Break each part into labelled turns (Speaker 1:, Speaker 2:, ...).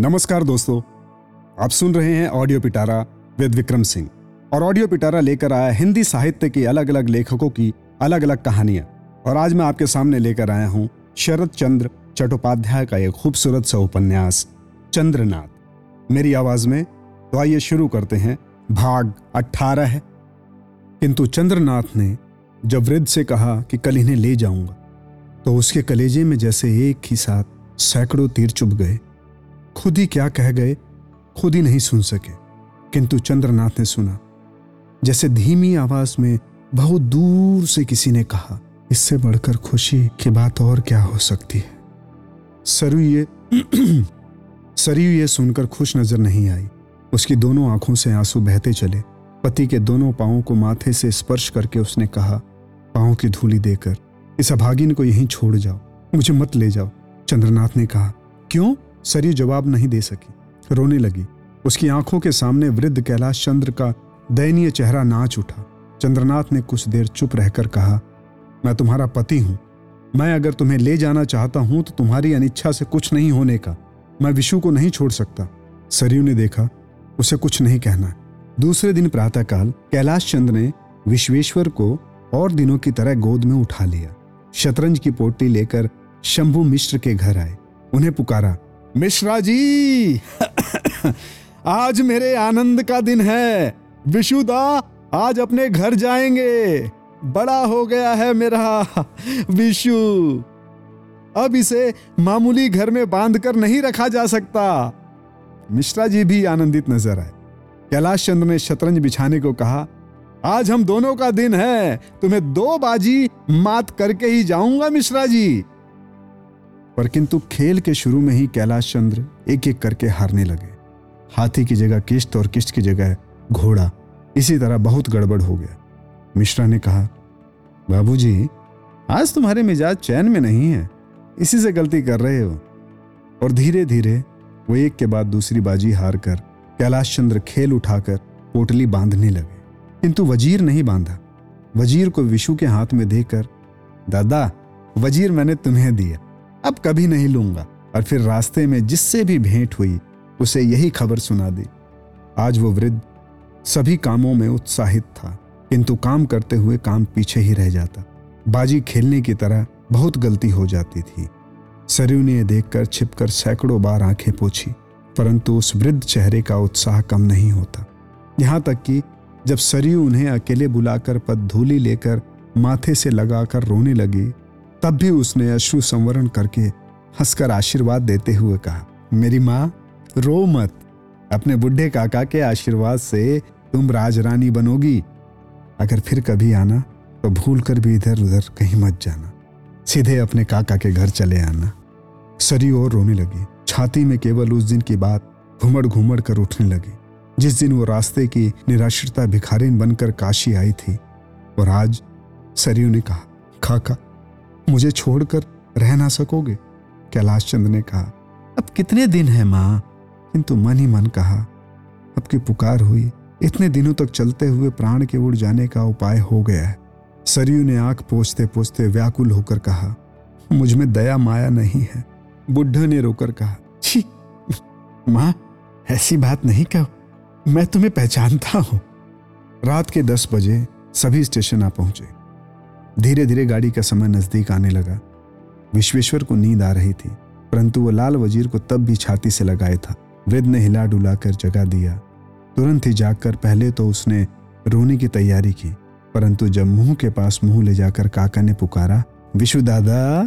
Speaker 1: नमस्कार दोस्तों, आप सुन रहे हैं ऑडियो पिटारा विद विक्रम सिंह और ऑडियो पिटारा लेकर आया हिंदी साहित्य के अलग अलग लेखकों की अलग अलग कहानियाँ। और आज मैं आपके सामने लेकर आया हूँ शरद चंद्र चट्टोपाध्याय का एक खूबसूरत सा उपन्यास, चंद्रनाथ। मेरी आवाज़ में तो आइए शुरू करते हैं। भाग अट्ठारह है। किंतु चंद्रनाथ ने जब वृद्ध से कहा कि कल इन्हें ले जाऊँगा तो उसके कलेजे में जैसे एक ही साथ सैकड़ों तीर चुभ गए। खुद ही क्या कह गए, खुद ही नहीं सुन सके। किंतु चंद्रनाथ ने सुना। जैसे धीमी आवाज़ में बहुत दूर से किसी ने कहा, इससे बढ़कर खुशी की बात और क्या हो सकती है? सरयू ये सरयू ये सुनकर खुश नज़र नहीं आई। उसकी दोनों आँखों से आँसू बहते चले। पति के दोनों पाओं को माथे से स्पर्श करके उसने कहा, पाँव की धूली देकर, इस अभागिन को यहीं छोड़ जाओ, मुझे मत ले जाओ। चंद्रनाथ ने कहा, क्यों? सरयू जवाब नहीं दे सकी। रोने लगी। उसकी आँखों के सामने वृद्ध कैलाश चंद्र का दयनीय चेहरा नाच उठा। चंद्रनाथ ने कुछ देर चुप रहकर कहा, मैं तुम्हारा पति हूँ। मैं अगर तुम्हें ले जाना चाहता हूँ तो तुम्हारी अनिच्छा से कुछ नहीं होने का। मैं विशु को नहीं छोड़ सकता। सरयू ने देखा, उसे कुछ नहीं कहना दूसरे दिन प्रातःकाल कैलाश चंद्र ने विश्वेश्वर को और दिनों की तरह गोद में उठा लिया। शतरंज की पोटी लेकर शंभु मिश्र के घर आए। उन्हें पुकारा मिश्रा जी, आज मेरे आनंद का दिन है। विशुदा, आज अपने घर जाएँगे। बड़ा हो गया है मेरा विशु। अब इसे मामूली घर में बाँध कर नहीं रखा जा सकता। मिश्रा जी भी आनंदित नज़र आए। कैलाश चंद्र ने शतरंज बिछाने को कहा, आज हम दोनों का दिन है। तुम्हें दो बाजी मात करके ही जाऊँगा मिश्रा जी। पर किंतु खेल के शुरू में ही कैलाश चंद्र एक एक करके हारने लगे। हाथी की जगह किश्त और किश्त की जगह घोड़ा इसी तरह बहुत गड़बड़ हो गया। मिश्रा ने कहा बाबूजी, आज तुम्हारे मिजाज चैन में नहीं है इसी से गलती कर रहे हो। और धीरे धीरे वो एक के बाद दूसरी बाजी हार कर कैलाश चंद्र खेल उठाकर पोटली बांधने लगे। किंतु वज़ीर नहीं बांधा। वज़ीर को विशु के हाथ में देकर दादा वज़ीर मैंने तुम्हें दिया। अब कभी नहीं लूँगा। और फिर रास्ते में जिससे भी भेंट हुई, उसे यही खबर सुना दी। आज वो वृद्ध सभी कामों में उत्साहित था, किंतु काम करते हुए काम पीछे ही रह जाता। बाजी खेलने की तरह बहुत गलती हो जाती थी। सरयू ने देखकर छिपकर सैकड़ों बार आँखें पोछी, परंतु उस वृद्ध चेहरे का उत्साह कम नहीं होता। यहाँ तक कि जब सरयू उन्हें अकेले बुलाकर पद धूली लेकर माथे से लगाकर रोने लगी तब भी उसने अश्रु संवरण करके हंसकर आशीर्वाद देते हुए कहा, मेरी माँ, रो मत। अपने बुढ़े काका के आशीर्वाद से तुम राजरानी बनोगी। अगर फिर कभी आना तो भूल कर भी इधर उधर कहीं मत जाना। सीधे अपने काका के घर चले आना। सरी और रोने लगी। छाती में केवल उस दिन की बात घुमड़ घुमड़ कर उठने लगी। जिस दिन वो रास्ते की निराश्रता भिखारिन बनकर काशी आई थी, और आज सरयू ने कहा, काका मुझे छोड़कर रह ना सकोगे? कैलाश चंद ने कहा, अब कितने दिन है माँ? किंतु मन ही मन कहा, अब की पुकार हुई, इतने दिनों तक चलते हुए प्राण के उड़ जाने का उपाय हो गया है। सरयू ने आँख पोछते पोछते व्याकुल होकर कहा, मुझमें दया माया नहीं है। बुढ़ा ने रोकर कहा, छी, माँ, ऐसी बात नहीं कहो। मैं तुम्हें पहचानता हूँ। रात के दस बजे सभी स्टेशन आ पहुँचे। धीरे धीरे गाड़ी का समय नज़दीक आने लगा। विश्वेश्वर को नींद आ रही थी, परंतु वो लाल वज़ीर को तब भी छाती से लगाए था। वृद्ध ने हिला डुला कर जगा दिया। तुरंत ही जागकर पहले तो उसने रोने की तैयारी की, परंतु जब मुँह के पास मुँह ले जाकर काका ने पुकारा, विशु दादा,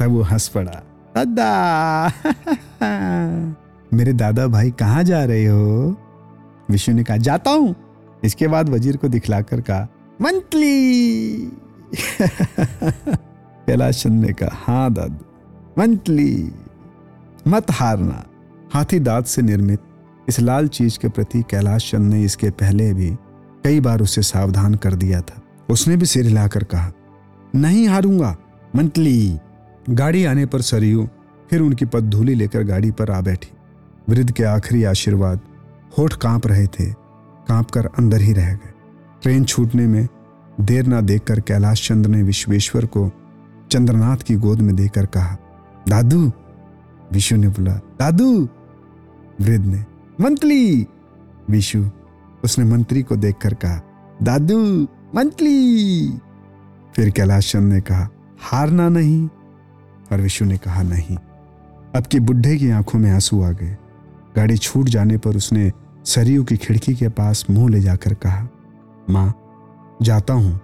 Speaker 1: तब वो हंस पड़ा, दादा, मेरे दादा भाई कहाँ जा रहे हो? विशु ने कहा, जाता हूँ। इसके बाद वज़ीर को दिखलाकर कहा मंतली कैलाश चंद ने कहा हाँ दादू। मंथली मत हारना। हाथी दांत से निर्मित इस लाल चीज़ के प्रति कैलाश चंद ने इसके पहले भी कई बार उसे सावधान कर दिया था। उसने भी सिर हिलाकर कहा, नहीं हारूँगा मंथली गाड़ी आने पर सरयू फिर उनकी पदधूली लेकर गाड़ी पर आ बैठी। वृद्ध के आखिरी आशीर्वाद होठ काँप रहे थे काँप कर अंदर ही रह गए। ट्रेन छूटने में देर ना देखकर कैलाश चंद्र ने विश्वेश्वर को चंद्रनाथ की गोद में देकर कहा, दादू! विशु ने बोला, दादू! वृद्ध ने मंतली विशु उसने मंत्री को देखकर कहा, दादू मंतली फिर कैलाश चंद ने कहा, हारना नहीं! और विशु ने कहा, नहीं! अब की बुढ़े की आँखों में आँसू आ गए। गाड़ी छूट जाने पर उसने सरयू की खिड़की के पास मुँह ले जाकर कहा, माँ जाता हूँ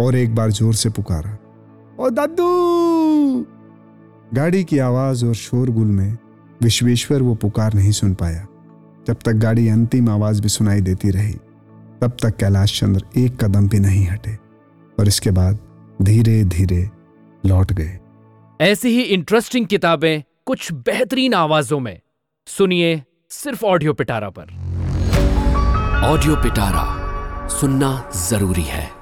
Speaker 1: और एक बार ज़ोर से पुकारा ओ दादू! गाड़ी की आवाज़ और शोरगुल में विश्वेश्वर वो पुकार नहीं सुन पाया। जब तक गाड़ी अंतिम आवाज़ भी सुनाई देती रही तब तक कैलाश चंद्र एक कदम भी नहीं हटे और इसके बाद धीरे धीरे लौट गए।
Speaker 2: ऐसी ही इंटरेस्टिंग किताबें कुछ बेहतरीन आवाजों में। सुनिए सिर्फ़ ऑडियो पिटारा पर।
Speaker 3: ऑडियो पिटारा सुनना ज़रूरी है।